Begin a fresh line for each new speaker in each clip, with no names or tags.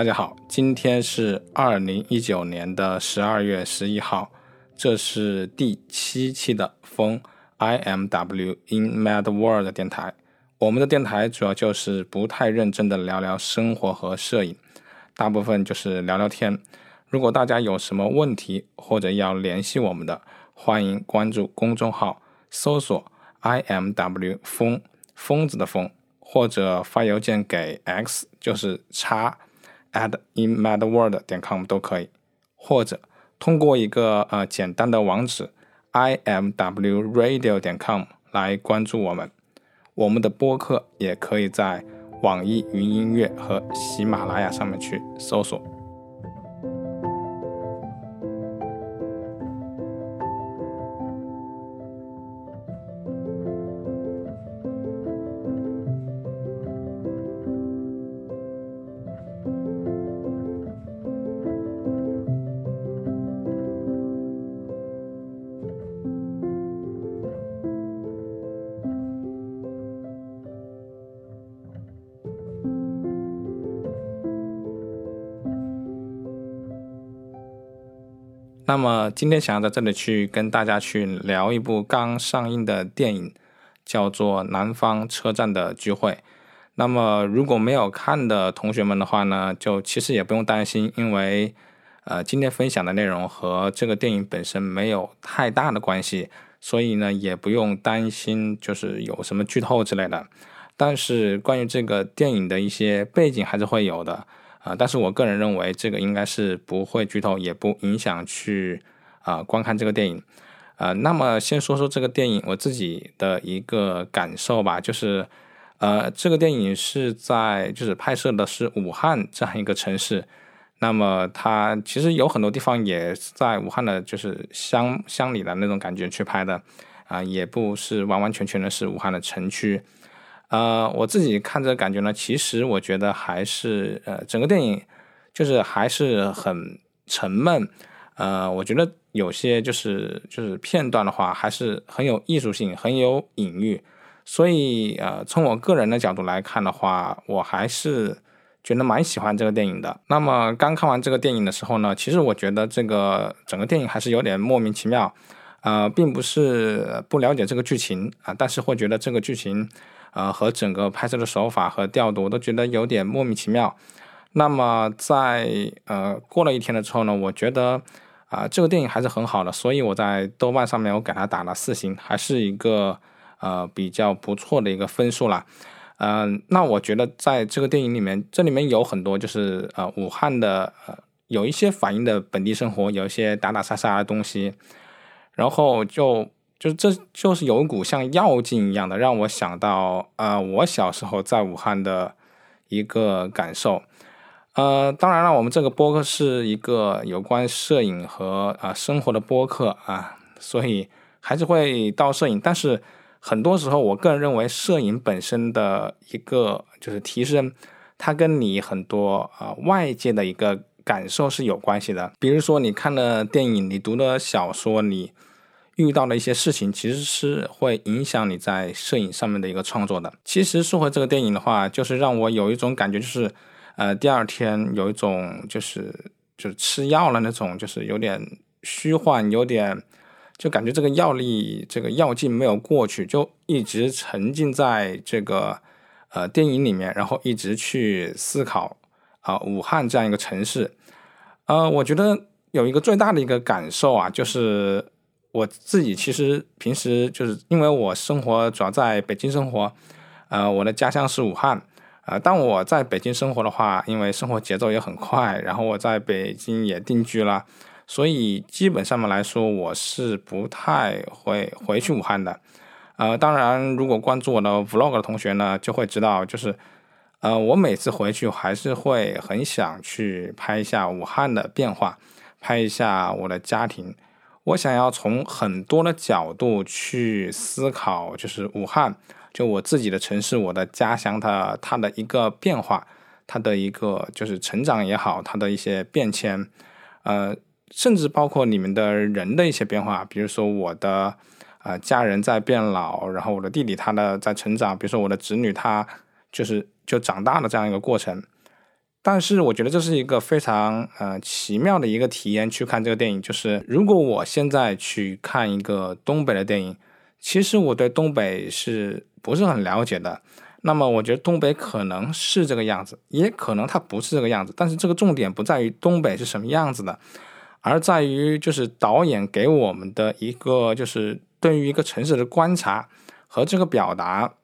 大家好，今天是二零一九年的十二月十一号，这是第七期的风 I M W in Mad World 电台。我们的电台主要就是不太认真的聊聊生活和摄影，大部分就是聊聊天。如果大家有什么问题或者要联系我们的，欢迎关注公众号，搜索 I M W 疯疯子的疯，或者发邮件给 X 就是叉。Addinmadworld 点 com 都可以，或者通过一个呃简单的网址 imwradio 点 com 来关注我们。我们的播客也可以在网易云音乐和喜马拉雅上面去搜索。那么今天想要在这里去跟大家去聊一部刚上映的电影，叫做《南方车站的聚会》。那么如果没有看的同学们的话呢，就其实也不用担心，因为呃今天分享的内容和这个电影本身没有太大的关系，所以呢也不用担心就是有什么剧透之类的。但是关于这个电影的一些背景还是会有的。啊，但是我个人认为这个应该是不会剧透，也不影响去啊观看这个电影。呃，那么先说说这个电影我自己的一个感受吧，就是呃这个电影是在就是拍摄的是武汉这样一个城市，那么它其实有很多地方也在武汉的就是乡乡里的那种感觉去拍的，啊，也不是完完全全的是武汉的城区。呃，我自己看这感觉呢，其实我觉得还是呃，整个电影就是还是很沉闷。呃，我觉得有些就是就是片段的话，还是很有艺术性，很有隐喻。所以呃，从我个人的角度来看的话，我还是觉得蛮喜欢这个电影的。那么刚看完这个电影的时候呢，其实我觉得这个整个电影还是有点莫名其妙。呃，并不是不了解这个剧情啊，但是会觉得这个剧情。呃，和整个拍摄的手法和调度，我都觉得有点莫名其妙。那么在呃过了一天了之后呢，我觉得啊这个电影还是很好的，所以我在豆瓣上面我给它打了四星，还是一个呃比较不错的一个分数啦。嗯，那我觉得在这个电影里面，这里面有很多就是呃武汉的呃有一些反映的本地生活，有一些打打杀杀的东西，然后就。就这就是有一股像药劲一样的，让我想到呃我小时候在武汉的一个感受。呃，当然了，我们这个播客是一个有关摄影和啊生活的播客啊，所以还是会到摄影。但是很多时候，我个人认为摄影本身的一个就是提升，它跟你很多啊外界的一个感受是有关系的。比如说，你看了电影，你读了小说，你。遇到的一些事情，其实是会影响你在摄影上面的一个创作的。其实说回这个电影的话，就是让我有一种感觉，就是呃，第二天有一种就是就是吃药了那种，就是有点虚幻，有点就感觉这个药力这个药劲没有过去，就一直沉浸在这个呃电影里面，然后一直去思考啊武汉这样一个城市。呃，我觉得有一个最大的一个感受啊，就是。我自己其实平时就是因为我生活主要在北京生活，呃，我的家乡是武汉，呃，当我在北京生活的话，因为生活节奏也很快，然后我在北京也定居了，所以基本上面来说，我是不太会回去武汉的。呃，当然，如果关注我的 vlog 的同学呢，就会知道，就是呃，我每次回去还是会很想去拍一下武汉的变化，拍一下我的家庭。我想要从很多的角度去思考，就是武汉，就我自己的城市，我的家乡，它它的一个变化，它的一个就是成长也好，它的一些变迁，呃，甚至包括你们的人的一些变化，比如说我的呃家人在变老，然后我的弟弟他的在成长，比如说我的侄女他就是就长大的这样一个过程，但是我觉得这是一个非常呃奇妙的一个体验，去看这个电影。就是如果我现在去看一个东北的电影，其实我对东北是不是很了解的？那么我觉得东北可能是这个样子，也可能它不是这个样子。但是这个重点不在于东北是什么样子的，而在于就是导演给我们的一个就是对于一个城市的观察和这个表达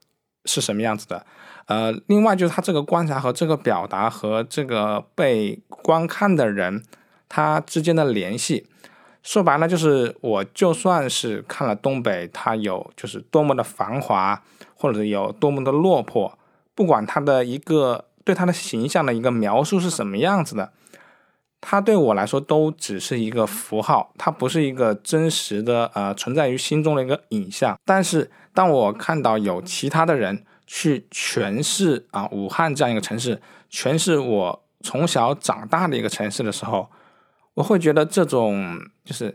是什么样子的。呃，另外就是他这个观察和这个表达和这个被观看的人他之间的联系，说白了就是我就算是看了东北，它有就是多么的繁华，或者有多么的落魄，不管他的一个对他的形象的一个描述是什么样子的，他对我来说都只是一个符号，它不是一个真实的呃存在于心中的一个影像。但是当我看到有其他的人。去诠释啊，武汉这样一个城市，诠释我从小长大的一个城市的时候，我会觉得这种就是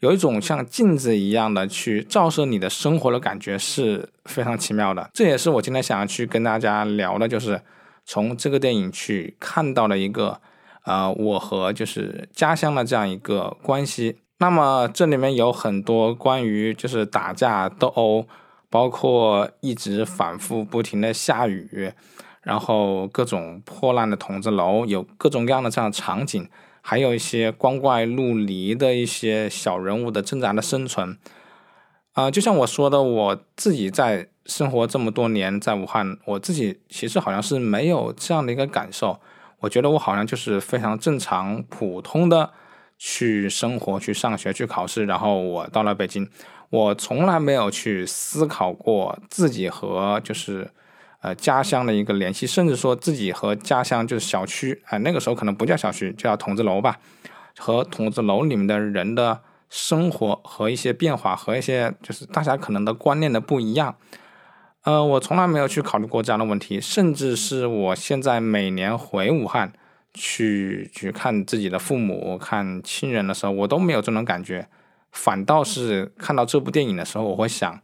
有一种像镜子一样的去照射你的生活的感觉是非常奇妙的。这也是我今天想要去跟大家聊的，就是从这个电影去看到了一个呃我和就是家乡的这样一个关系。那么这里面有很多关于就是打架斗殴。包括一直反复不停的下雨，然后各种破烂的筒子楼，有各种各样的这样场景，还有一些光怪陆离的一些小人物的挣扎的生存。啊，就像我说的，我自己在生活这么多年，在武汉，我自己其实好像是没有这样的一个感受。我觉得我好像就是非常正常、普通的去生活、去上学、去考试，然后我到了北京。我从来没有去思考过自己和就是呃家乡的一个联系，甚至说自己和家乡就是小区，哎，那个时候可能不叫小区，叫筒子楼吧，和筒子楼里面的人的生活和一些变化，和一些就是大家可能的观念的不一样，呃，我从来没有去考虑过这样的问题，甚至是我现在每年回武汉去去看自己的父母、看亲人的时候，我都没有这种感觉。反倒是看到这部电影的时候，我会想，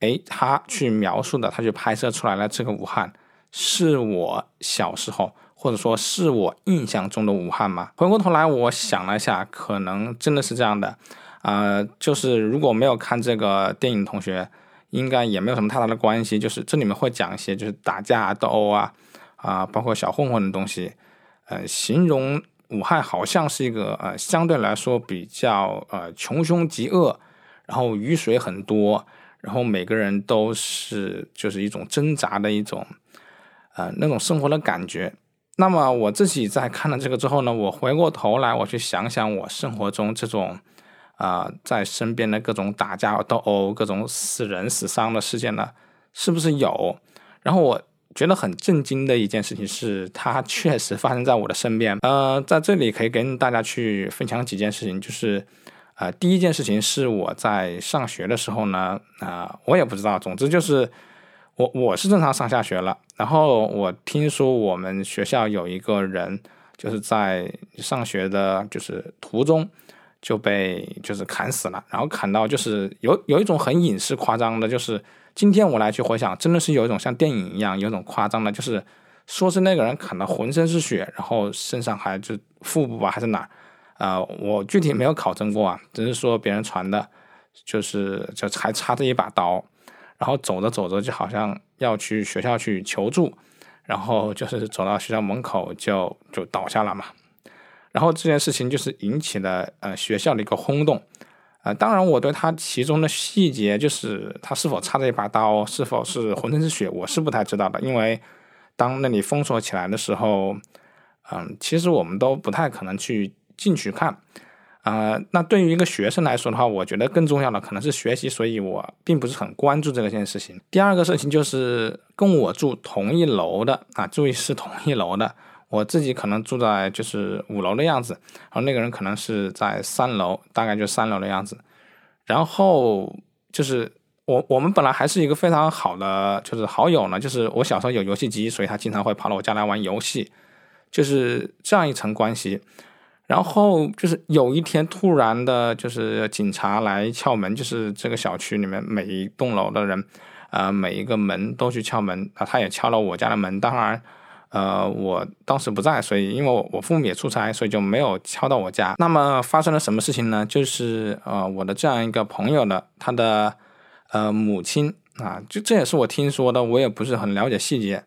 哎，他去描述的，他去拍摄出来了这个武汉，是我小时候，或者说是我印象中的武汉吗？回过头来，我想了一下，可能真的是这样的，呃，就是如果没有看这个电影，同学应该也没有什么太大的关系，就是这里面会讲一些就是打架斗殴啊，啊，包括小混混的东西，呃，形容。武汉好像是一个呃相对来说比较呃穷凶极恶，然后雨水很多，然后每个人都是就是一种挣扎的一种呃那种生活的感觉。那么我自己在看了这个之后呢，我回过头来我去想想我生活中这种啊在身边的各种打架斗殴、各种死人死伤的事件呢，是不是有？然后我。觉得很震惊的一件事情是，它确实发生在我的身边。呃，在这里可以跟大家去分享几件事情，就是，呃，第一件事情是我在上学的时候呢，啊，我也不知道，总之就是我我是正常上下学了，然后我听说我们学校有一个人就是在上学的，就是途中就被就是砍死了，然后砍到就是有有一种很隐式夸张的，就是。今天我来去回想，真的是有一种像电影一样，有一种夸张的，就是说是那个人砍的浑身是血，然后身上还就腹部吧还是哪儿，呃，我具体没有考证过啊，只是说别人传的，就是就还插着一把刀，然后走着走着就好像要去学校去求助，然后就是走到学校门口就就倒下了嘛，然后这件事情就是引起了呃学校的一个轰动。呃，当然，我对他其中的细节，就是他是否插着一把刀，是否是浑身是血，我是不太知道的。因为当那里封锁起来的时候，嗯，其实我们都不太可能去进去看。啊，那对于一个学生来说的话，我觉得更重要的可能是学习，所以我并不是很关注这个件事情。第二个事情就是跟我住同一楼的啊，注意是同一楼的。我自己可能住在就是五楼的样子，然后那个人可能是在三楼，大概就三楼的样子。然后就是我我们本来还是一个非常好的就是好友呢，就是我小时候有游戏机，所以他经常会跑到我家来玩游戏，就是这样一层关系。然后就是有一天突然的，就是警察来敲门，就是这个小区里面每一栋楼的人，呃，每一个门都去敲门，啊，他也敲了我家的门，当然。呃，我当时不在，所以因为我我父母也出差，所以就没有敲到我家。那么发生了什么事情呢？就是呃，我的这样一个朋友的他的呃母亲啊，就这也是我听说的，我也不是很了解细节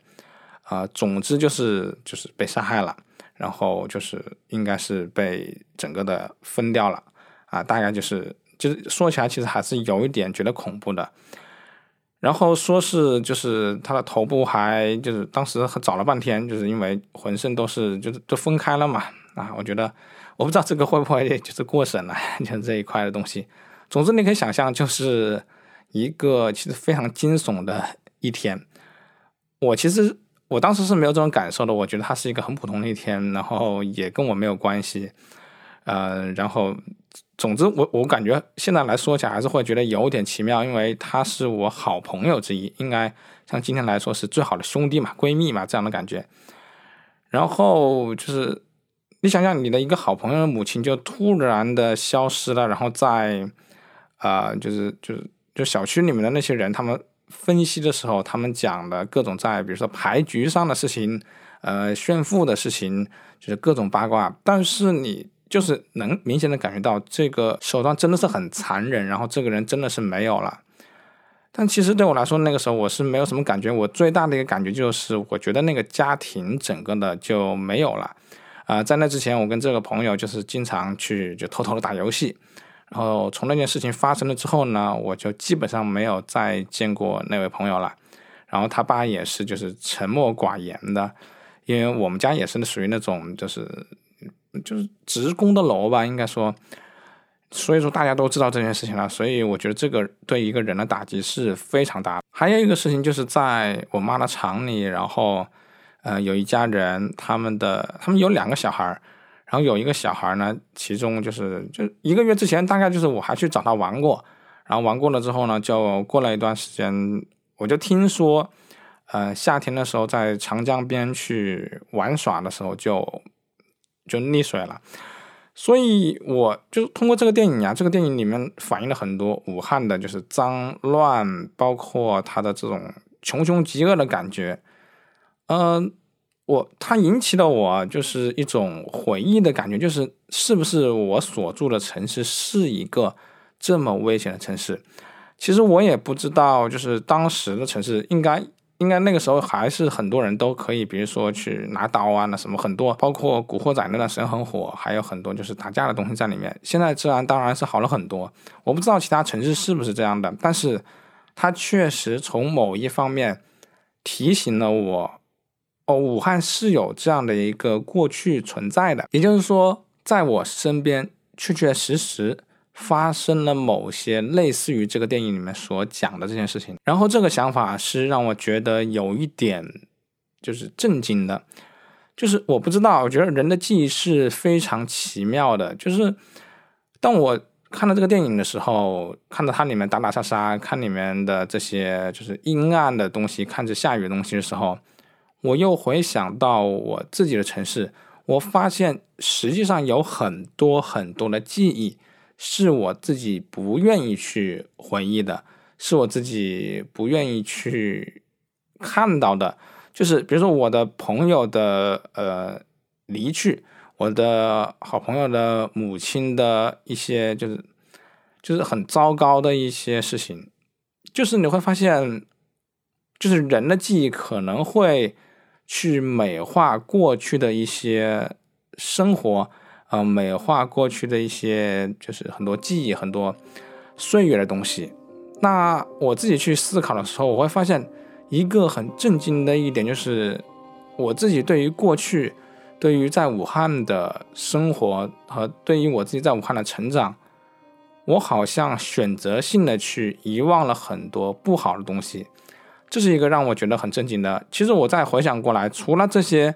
啊。总之就是就是被杀害了，然后就是应该是被整个的分掉了啊，大概就是就是说起来其实还是有一点觉得恐怖的。然后说是就是他的头部还就是当时找了半天，就是因为浑身都是就是都分开了嘛啊，我觉得我不知道这个会不会就是过审了，就这一块的东西。总之你可以想象，就是一个其实非常惊悚的一天。我其实我当时是没有这种感受的，我觉得它是一个很普通的一天，然后也跟我没有关系。呃，然后。总之，我我感觉现在来说起来还是会觉得有点奇妙，因为他是我好朋友之一，应该像今天来说是最好的兄弟嘛、闺蜜嘛这样的感觉。然后就是你想想，你的一个好朋友的母亲就突然的消失了，然后在啊，就是就是就小区里面的那些人，他们分析的时候，他们讲的各种在比如说牌局上的事情，呃，炫富的事情，就是各种八卦，但是你。就是能明显的感觉到这个手段真的是很残忍，然后这个人真的是没有了。但其实对我来说，那个时候我是没有什么感觉。我最大的一个感觉就是，我觉得那个家庭整个的就没有了。啊，在那之前，我跟这个朋友就是经常去就偷偷的打游戏。然后从那件事情发生了之后呢，我就基本上没有再见过那位朋友了。然后他爸也是就是沉默寡言的，因为我们家也是属于那种就是。就是职工的楼吧，应该说，所以说大家都知道这件事情了，所以我觉得这个对一个人的打击是非常大。还有一个事情就是在我妈的厂里，然后，呃，有一家人，他们的他们有两个小孩然后有一个小孩呢，其中就是就一个月之前，大概就是我还去找他玩过，然后玩过了之后呢，就过了一段时间，我就听说，呃，夏天的时候在长江边去玩耍的时候就。就溺水了，所以我就通过这个电影啊，这个电影里面反映了很多武汉的，就是脏乱，包括它的这种穷凶极恶的感觉。嗯，我它引起了我就是一种回忆的感觉，就是是不是我所住的城市是一个这么危险的城市？其实我也不知道，就是当时的城市应该。应该那个时候还是很多人都可以，比如说去拿刀啊，那什么很多，包括《古惑仔》那段时间很火，还有很多就是打架的东西在里面。现在治安当然是好了很多，我不知道其他城市是不是这样的，但是它确实从某一方面提醒了我，哦，武汉是有这样的一个过去存在的，也就是说，在我身边确确实实。发生了某些类似于这个电影里面所讲的这件事情，然后这个想法是让我觉得有一点就是震惊的，就是我不知道，我觉得人的记忆是非常奇妙的，就是当我看到这个电影的时候，看到它里面打打杀杀，看里面的这些就是阴暗的东西，看着下雨的东西的时候，我又回想到我自己的城市，我发现实际上有很多很多的记忆。是我自己不愿意去回忆的，是我自己不愿意去看到的。就是比如说我的朋友的呃离去，我的好朋友的母亲的一些就是就是很糟糕的一些事情，就是你会发现，就是人的记忆可能会去美化过去的一些生活。呃，美化过去的一些，就是很多记忆、很多岁月的东西。那我自己去思考的时候，我会发现一个很震惊的一点，就是我自己对于过去、对于在武汉的生活和对于我自己在武汉的成长，我好像选择性的去遗忘了很多不好的东西。这是一个让我觉得很震惊的。其实我再回想过来，除了这些。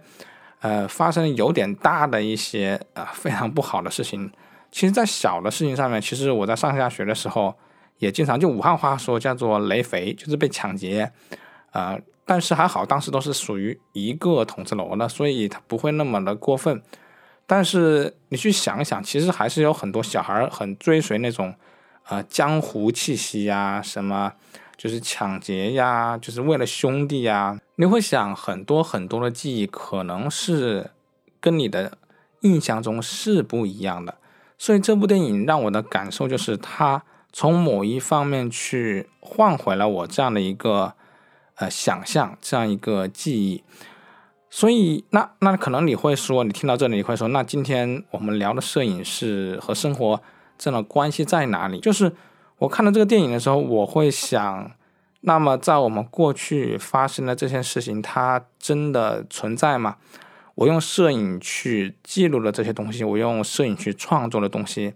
呃，发生有点大的一些呃非常不好的事情，其实，在小的事情上面，其实我在上下学的时候也经常就武汉话说叫做雷肥，就是被抢劫，呃，但是还好当时都是属于一个筒子楼的，所以它不会那么的过分。但是你去想想，其实还是有很多小孩很追随那种呃江湖气息呀，什么就是抢劫呀，就是为了兄弟呀。你会想很多很多的记忆可能是跟你的印象中是不一样的，所以这部电影让我的感受就是它从某一方面去换回了我这样的一个呃想象，这样一个记忆。所以那那可能你会说，你听到这里你会说，那今天我们聊的摄影是和生活这样的关系在哪里？就是我看到这个电影的时候，我会想。那么，在我们过去发生的这件事情，它真的存在吗？我用摄影去记录了这些东西，我用摄影去创作的东西，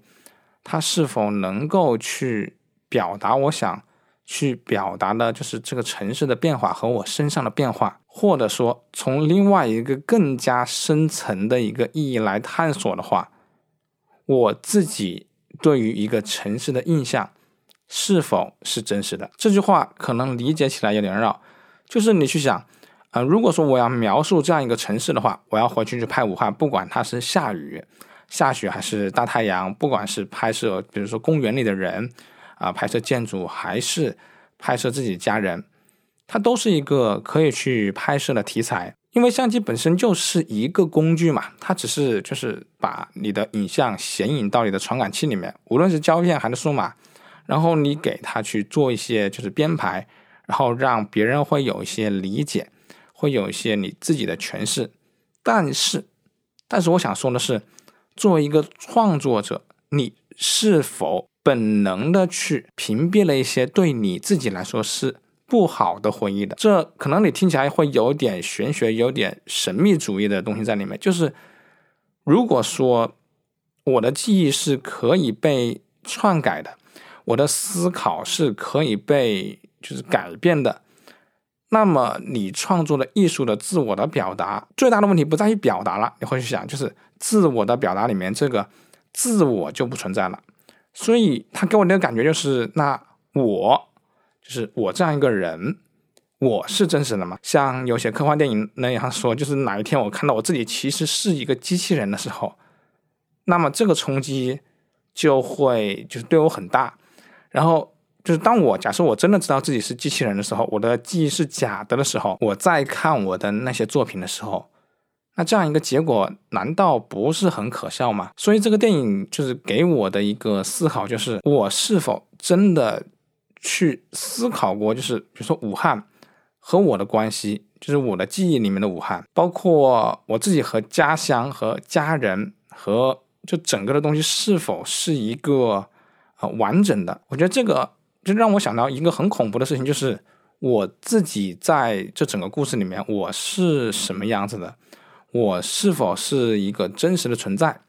它是否能够去表达我想去表达的，就是这个城市的变化和我身上的变化，或者说从另外一个更加深层的一个意义来探索的话，我自己对于一个城市的印象。是否是真实的？这句话可能理解起来有点绕，就是你去想，啊，如果说我要描述这样一个城市的话，我要回去去拍武汉，不管它是下雨、下雪还是大太阳，不管是拍摄，比如说公园里的人，啊，拍摄建筑还是拍摄自己家人，它都是一个可以去拍摄的题材，因为相机本身就是一个工具嘛，它只是就是把你的影像显影到你的传感器里面，无论是胶片还是数码。然后你给他去做一些就是编排，然后让别人会有一些理解，会有一些你自己的诠释。但是，但是我想说的是，作为一个创作者，你是否本能的去屏蔽了一些对你自己来说是不好的回忆的？这可能你听起来会有点玄学，有点神秘主义的东西在里面。就是如果说我的记忆是可以被篡改的。我的思考是可以被就是改变的，那么你创作的艺术的自我的表达最大的问题不在于表达了，你会去想就是自我的表达里面这个自我就不存在了，所以他给我那个感觉就是那我就是我这样一个人，我是真实的吗？像有些科幻电影那样说，就是哪一天我看到我自己其实是一个机器人的时候，那么这个冲击就会就是对我很大。然后就是当我假设我真的知道自己是机器人的时候，我的记忆是假的的时候，我再看我的那些作品的时候，那这样一个结果难道不是很可笑吗？所以这个电影就是给我的一个思考，就是我是否真的去思考过，就是比如说武汉和我的关系，就是我的记忆里面的武汉，包括我自己和家乡和家人和就整个的东西是否是一个。啊，完整的，我觉得这个就让我想到一个很恐怖的事情，就是我自己在这整个故事里面，我是什么样子的，我是否是一个真实的存在？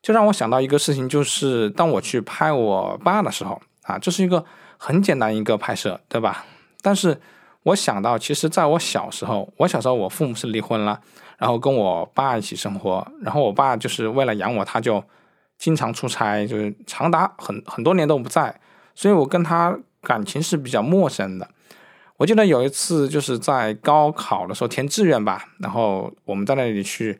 就让我想到一个事情，就是当我去拍我爸的时候，啊，这是一个很简单一个拍摄，对吧？但是我想到，其实在我小时候，我小时候我父母是离婚了，然后跟我爸一起生活，然后我爸就是为了养我，他就。经常出差，就是长达很很多年都不在，所以我跟他感情是比较陌生的。我记得有一次就是在高考的时候填志愿吧，然后我们在那里去，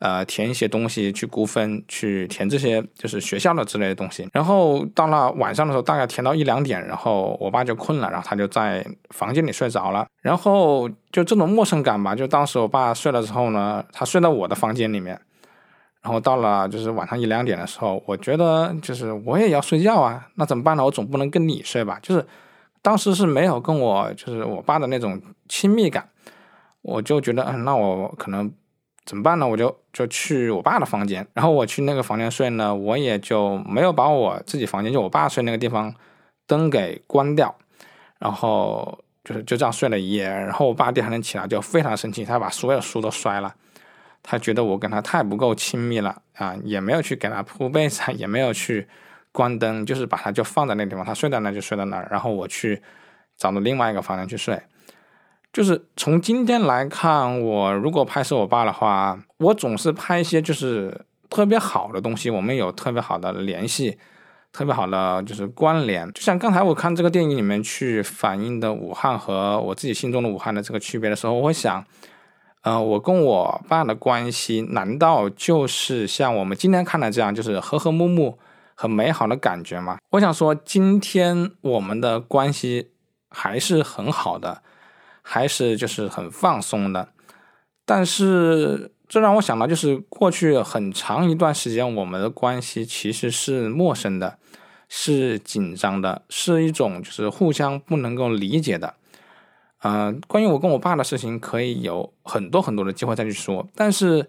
呃，填一些东西，去估分，去填这些就是学校的之类的东西。然后到了晚上的时候，大概填到一两点，然后我爸就困了，然后他就在房间里睡着了。然后就这种陌生感吧，就当时我爸睡了之后呢，他睡到我的房间里面。然后到了就是晚上一两点的时候，我觉得就是我也要睡觉啊，那怎么办呢？我总不能跟你睡吧？就是当时是没有跟我就是我爸的那种亲密感，我就觉得嗯，那我可能怎么办呢？我就就去我爸的房间，然后我去那个房间睡呢，我也就没有把我自己房间就我爸睡那个地方灯给关掉，然后就是就这样睡了一夜。然后我爸第二天起来就非常生气，他把所有书都摔了。他觉得我跟他太不够亲密了啊，也没有去给他铺被子，也没有去关灯，就是把他就放在那地方，他睡在那就睡在那儿，然后我去找到另外一个房间去睡。就是从今天来看，我如果拍摄我爸的话，我总是拍一些就是特别好的东西，我们有特别好的联系，特别好的就是关联。就像刚才我看这个电影里面去反映的武汉和我自己心中的武汉的这个区别的时候，我会想。呃，我跟我爸的关系难道就是像我们今天看的这样，就是和和睦睦、很美好的感觉吗？我想说，今天我们的关系还是很好的，还是就是很放松的。但是这让我想到，就是过去很长一段时间，我们的关系其实是陌生的，是紧张的，是一种就是互相不能够理解的。嗯，关于我跟我爸的事情，可以有很多很多的机会再去说。但是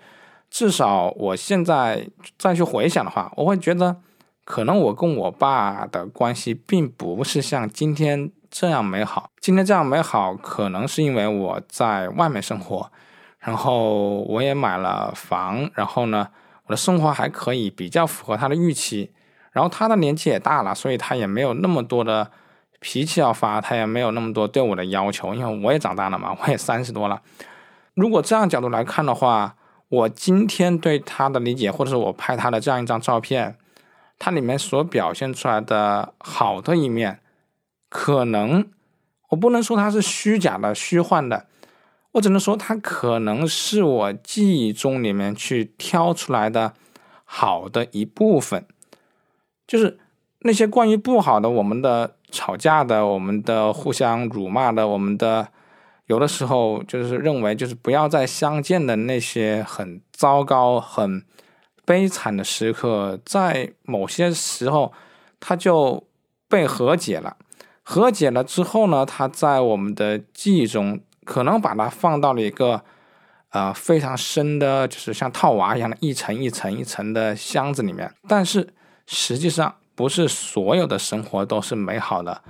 至少我现在再去回想的话，我会觉得，可能我跟我爸的关系并不是像今天这样美好。今天这样美好，可能是因为我在外面生活。然后我也买了房，然后呢，我的生活还可以比较符合他的预期。然后他的年纪也大了，所以他也没有那么多的脾气要发，他也没有那么多对我的要求，因为我也长大了嘛，我也三十多了。如果这样角度来看的话，我今天对他的理解，或者是我拍他的这样一张照片，它里面所表现出来的好的一面，可能我不能说它是虚假的、虚幻的。我只能说，它可能是我记忆中里面去挑出来的好的一部分，就是那些关于不好的、我们的吵架的、我们的互相辱骂的、我们的有的时候就是认为就是不要再相见的那些很糟糕、很悲惨的时刻，在某些时候它就被和解了。和解了之后呢，它在我们的记忆中。可能把它放到了一个，呃，非常深的，就是像套娃一样的一层一层一层的箱子里面。但是实际上，不是所有的生活都是美好的。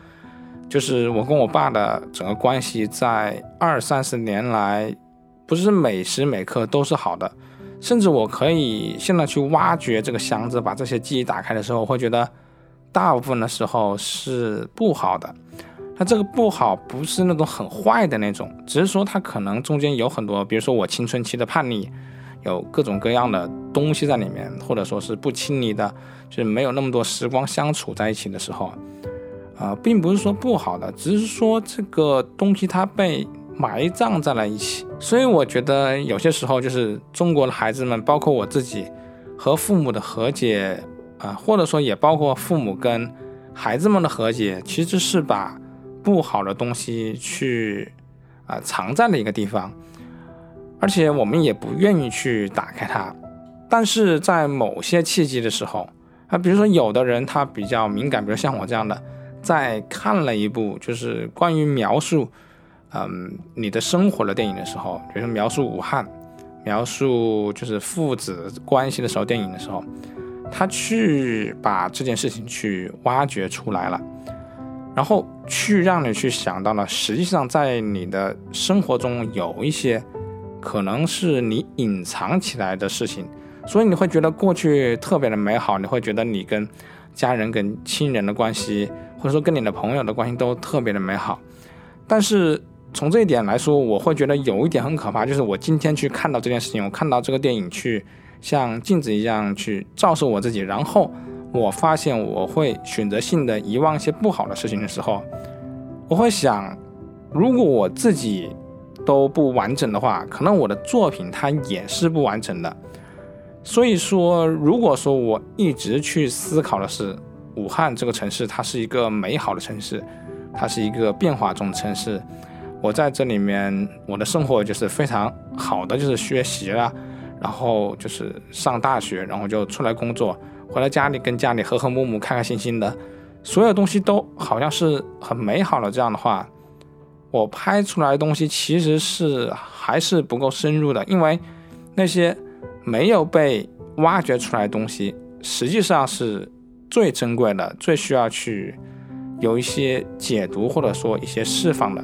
就是我跟我爸的整个关系，在二三十年来，不是每时每刻都是好的。甚至我可以现在去挖掘这个箱子，把这些记忆打开的时候，我会觉得大部分的时候是不好的。它这个不好，不是那种很坏的那种，只是说它可能中间有很多，比如说我青春期的叛逆，有各种各样的东西在里面，或者说是不亲昵的，就是没有那么多时光相处在一起的时候，啊，并不是说不好的，只是说这个东西它被埋葬在了一起。所以我觉得有些时候就是中国的孩子们，包括我自己和父母的和解，啊，或者说也包括父母跟孩子们的和解，其实是把。不好的东西去啊藏在了一个地方，而且我们也不愿意去打开它。但是在某些契机的时候啊，比如说有的人他比较敏感，比如像我这样的，在看了一部就是关于描述嗯你的生活的电影的时候，比如说描述武汉、描述就是父子关系的时候，电影的时候，他去把这件事情去挖掘出来了。然后去让你去想到了，实际上在你的生活中有一些可能是你隐藏起来的事情，所以你会觉得过去特别的美好，你会觉得你跟家人、跟亲人的关系，或者说跟你的朋友的关系都特别的美好。但是从这一点来说，我会觉得有一点很可怕，就是我今天去看到这件事情，我看到这个电影去像镜子一样去照射我自己，然后。我发现我会选择性的遗忘一些不好的事情的时候，我会想，如果我自己都不完整的话，可能我的作品它也是不完整的。所以说，如果说我一直去思考的是武汉这个城市，它是一个美好的城市，它是一个变化中的城市，我在这里面我的生活就是非常好的，就是学习了，然后就是上大学，然后就出来工作。回到家里跟家里和和睦睦、开开心心的，所有东西都好像是很美好的。这样的话，我拍出来的东西其实是还是不够深入的，因为那些没有被挖掘出来的东西，实际上是最珍贵的、最需要去有一些解读或者说一些释放的。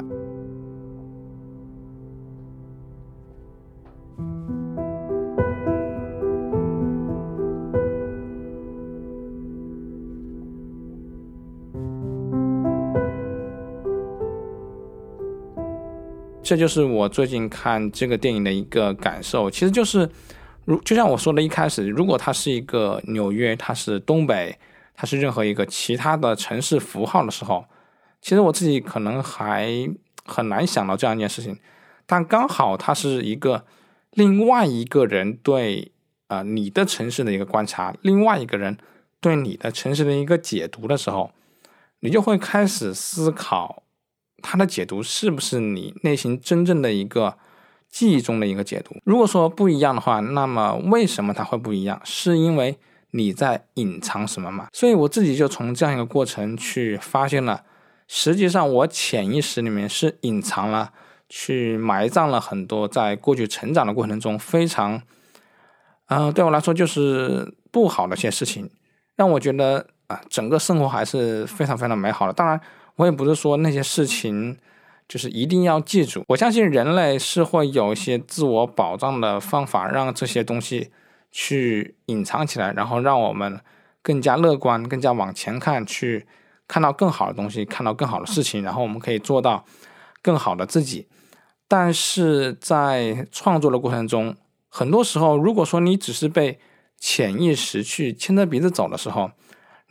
这就是我最近看这个电影的一个感受，其实就是，如就像我说的，一开始，如果它是一个纽约，它是东北，它是任何一个其他的城市符号的时候，其实我自己可能还很难想到这样一件事情。但刚好它是一个另外一个人对啊你的城市的一个观察，另外一个人对你的城市的一个解读的时候，你就会开始思考。它的解读是不是你内心真正的一个记忆中的一个解读。如果说不一样的话，那么为什么它会不一样？是因为你在隐藏什么嘛？所以我自己就从这样一个过程去发现了，实际上我潜意识里面是隐藏了。去埋葬了很多在过去成长的过程中非常，嗯，对我来说就是不好的一些事情，让我觉得啊，整个生活还是非常非常美好的。当然，我也不是说那些事情就是一定要记住。我相信人类是会有一些自我保障的方法，让这些东西去隐藏起来，然后让我们更加乐观、更加往前看，去看到更好的东西，看到更好的事情，然后我们可以做到更好的自己。但是在创作的过程中，很多时候，如果说你只是被潜意识去牵着鼻子走的时候，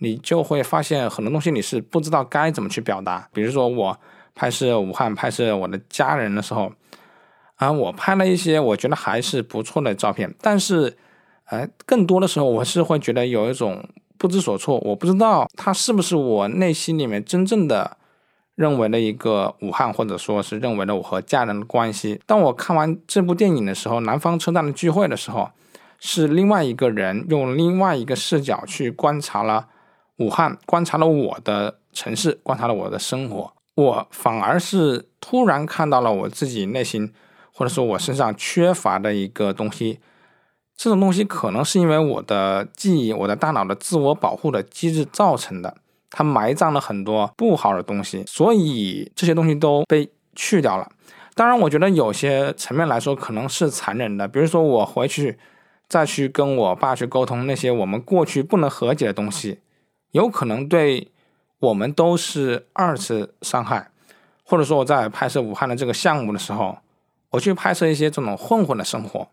你就会发现很多东西你是不知道该怎么去表达。比如说，我拍摄武汉、拍摄我的家人的时候，啊，我拍了一些我觉得还是不错的照片，但是，呃，更多的时候我是会觉得有一种不知所措，我不知道它是不是我内心里面真正的。认为的一个武汉，或者说是认为的我和家人的关系。当我看完这部电影的时候，《南方车站的聚会》的时候，是另外一个人用另外一个视角去观察了武汉，观察了我的城市，观察了我的生活。我反而是突然看到了我自己内心，或者说我身上缺乏的一个东西。这种东西可能是因为我的记忆、我的大脑的自我保护的机制造成的。它埋葬了很多不好的东西，所以这些东西都被去掉了。当然，我觉得有些层面来说可能是残忍的，比如说我回去再去跟我爸去沟通那些我们过去不能和解的东西，有可能对我们都是二次伤害。或者说我在拍摄武汉的这个项目的时候，我去拍摄一些这种混混的生活，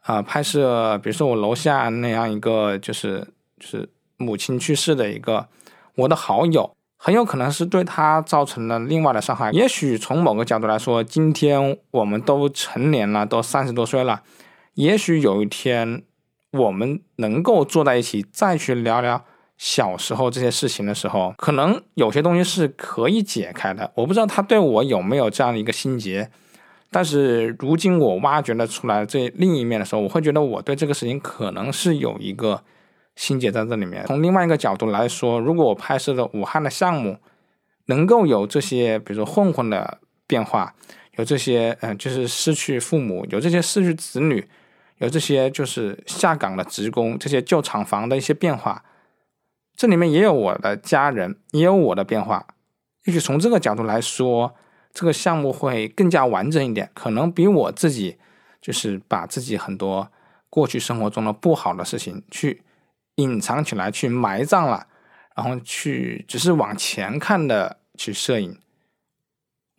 啊，拍摄比如说我楼下那样一个就是就是母亲去世的一个。我的好友很有可能是对他造成了另外的伤害。也许从某个角度来说，今天我们都成年了，都三十多岁了。也许有一天我们能够坐在一起，再去聊聊小时候这些事情的时候，可能有些东西是可以解开的。我不知道他对我有没有这样的一个心结，但是如今我挖掘了出来这另一面的时候，我会觉得我对这个事情可能是有一个。心结在这里面。从另外一个角度来说，如果我拍摄的武汉的项目能够有这些，比如说混混的变化，有这些，嗯，就是失去父母，有这些失去子女，有这些就是下岗的职工，这些旧厂房的一些变化，这里面也有我的家人，也有我的变化。也许从这个角度来说，这个项目会更加完整一点，可能比我自己就是把自己很多过去生活中的不好的事情去。隐藏起来，去埋葬了，然后去只是往前看的去摄影，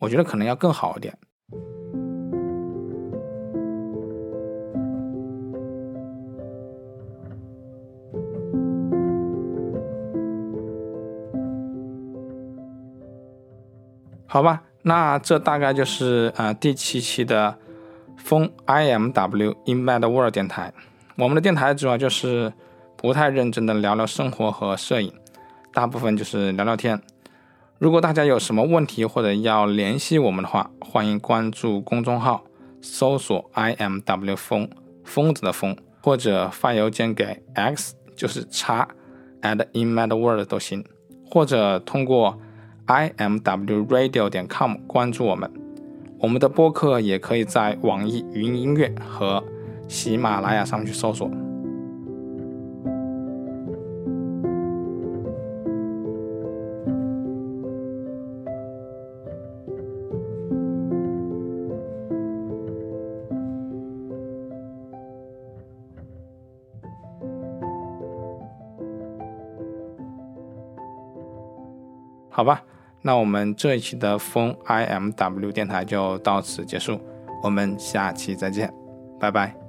我觉得可能要更好一点。好吧，那这大概就是呃第七期的风 I M W In Mad World 电台。我们的电台主要就是。不太认真的聊聊生活和摄影，大部分就是聊聊天。如果大家有什么问题或者要联系我们的话，欢迎关注公众号，搜索 i m w 疯疯子的疯，或者发邮件给 x 就是叉 at inmadworld 都行，或者通过 i m w radio 点 com 关注我们。我们的播客也可以在网易云音乐和喜马拉雅上去搜索。好吧，那我们这一期的风 I M W 电台就到此结束，我们下期再见，拜拜。